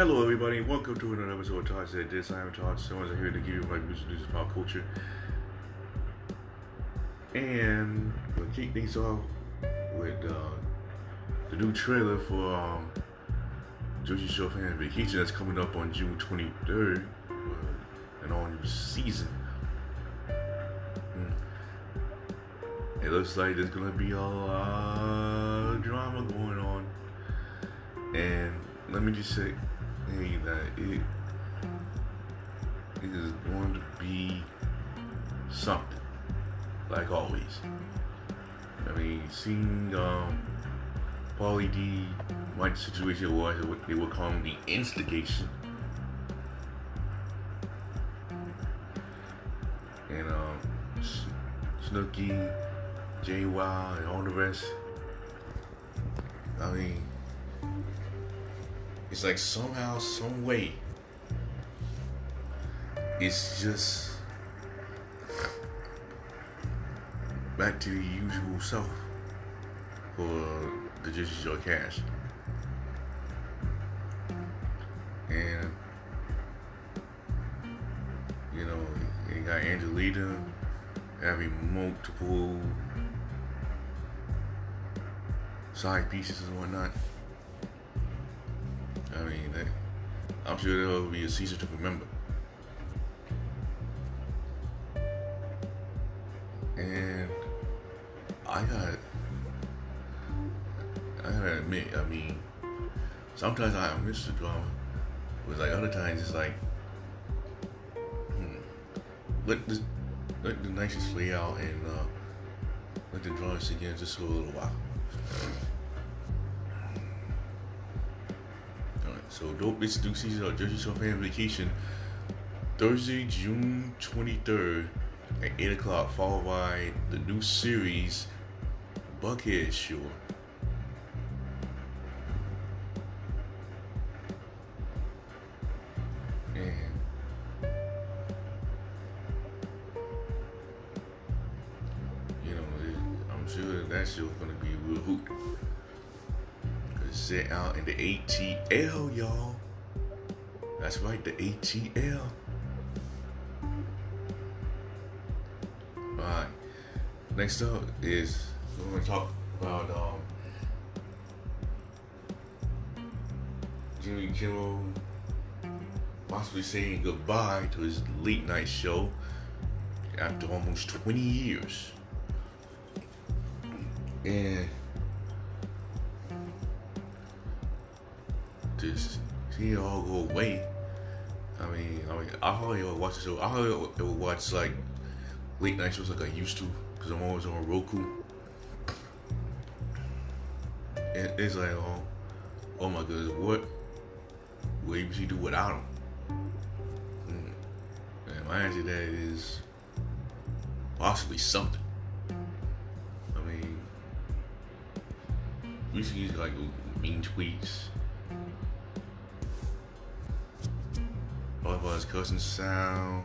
Hello, everybody. Welcome to another episode of Todd Said This. I am Todd Simmons. I'm here to give you my music news pop culture. And we'll kick things off with uh, the new trailer for um, Jersey Shore Fan Vacation that's coming up on June 23rd. Uh, an all new season. Mm. It looks like there's gonna be a lot of drama going on. And let me just say hey, that it, is going to be something, like always. I mean, seeing um, Pauly D, what situation was, what they were calling the instigation. And um, Snooki, JWoww, and all the rest. I mean, it's like somehow, some way, it's just back to the usual self for the Jersey Shore cash. And you know, you got Angelina having multiple side pieces and whatnot. I mean, they, I'm sure there'll be a season to remember. And I got, I gotta admit, I mean, sometimes I miss the drama, but like other times it's like, hmm, let the let the nicest play out and uh, let the drama sink in just for a little while. So don't miss the new season of Jersey Shore Fan Vacation Thursday, June 23rd at 8 o'clock, followed by the new series Buckhead Shore. And you know, I'm sure that show's gonna be real hoot set out in the ATL, y'all. That's right, the ATL. Alright. Next up is we're gonna talk about um, Jimmy Kimmel possibly saying goodbye to his late night show after almost 20 years. And just see it all go away. I mean, I mean, I hardly ever watch the show. I hardly ever watch like late night shows like I used to because I'm always on Roku. And it's like, oh, oh my goodness, what will ABC do without him? Hmm. And my answer to that is possibly something. I mean, we see like mean tweets us cousin Sal,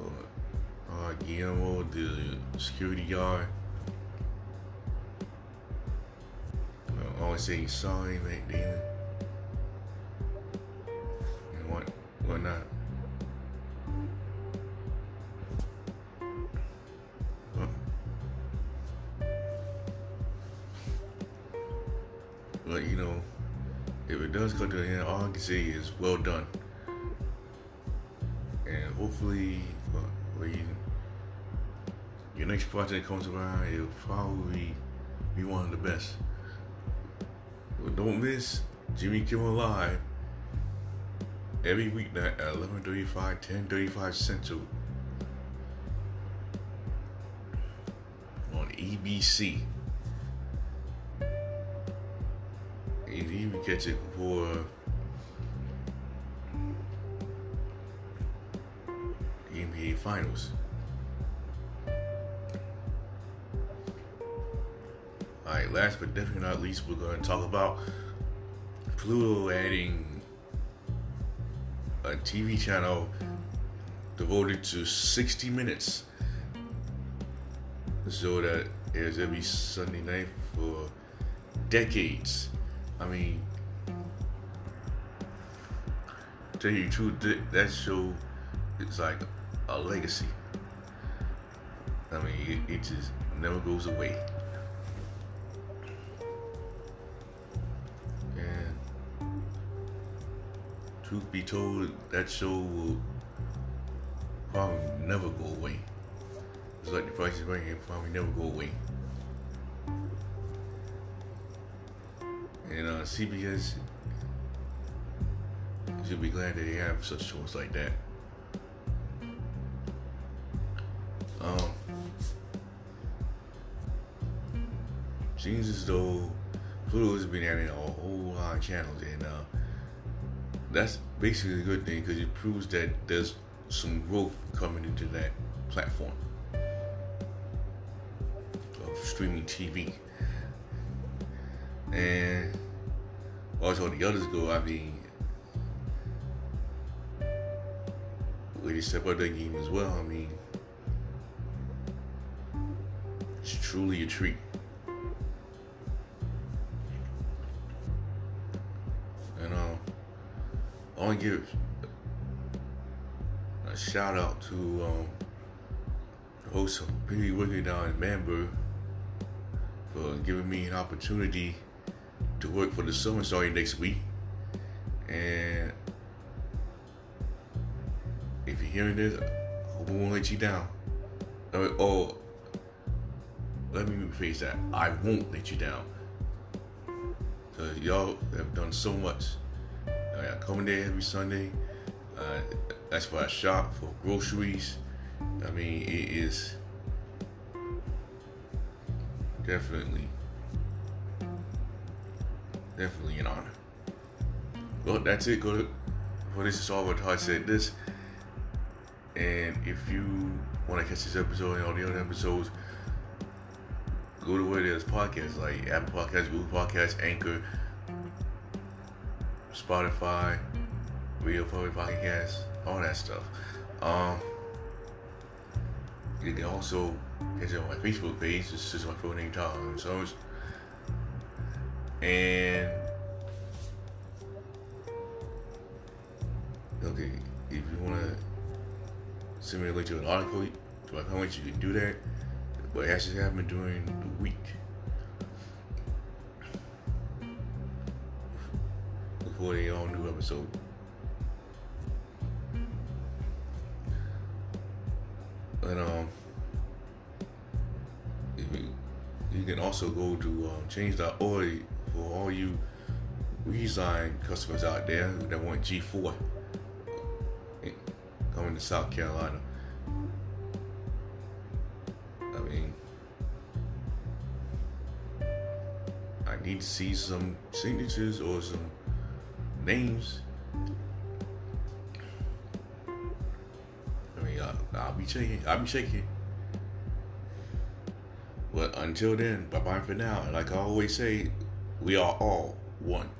uh, uh, Guillermo, the security guard. Uh, always saying sorry back then. And what, what not. But, you know, if it does come to the end, all I can say is well done hopefully, uh, you, your next project comes around, it'll probably be one of the best. But don't miss Jimmy Kimmel Live every weeknight at 11:35, 10:35 Central on ABC. And you can catch it for Finals. Alright, last but definitely not least, we're going to talk about Pluto adding a TV channel devoted to 60 minutes. So that airs every Sunday night for decades. I mean, tell you the truth, that show is like a legacy. I mean, it, just never goes away. And truth be told, that show will probably never go away. It's like the price is right, it probably never go away. And uh, CBS should be glad that they have such shows like that. Um, as though Pluto has been adding a whole lot of channels, and uh, that's basically a good thing because it proves that there's some growth coming into that platform of streaming TV. And also the others go, I mean, they step up their game as well. I mean, it's truly a treat. And um, I want to give a shout out to um, host of Piggly Wiggly down in Manburg for giving me an opportunity to work for the summer starting next week. And if you're hearing this, I won't let you down. Or let me rephrase that. I won't let you down. Cause y'all have done so much. I come in there every Sunday. Uh, that's why I shop for groceries. I mean, it is definitely, definitely an honor. Well, that's it. Go for this is all what Todd said. This, and if you want to catch this episode and all the other episodes, go to where there's podcasts like Apple Podcasts, Google Podcasts, Anchor, Spotify, Radio Public Podcasts, all that stuff. Um, you can also catch it on my Facebook page. It's just my full name, Todd Simmons. And okay, if you want to send me a link to an article to my comments, you can do that. But it has to happen during the week. Before the all new episode. And um, you, you can also go to um, change.org for all you resign customers out there that want G4 coming to South Carolina. Need to see some signatures or some names. I mean, I, I'll be checking. I'll be checking. But until then, bye bye for now. And like I always say, we are all one.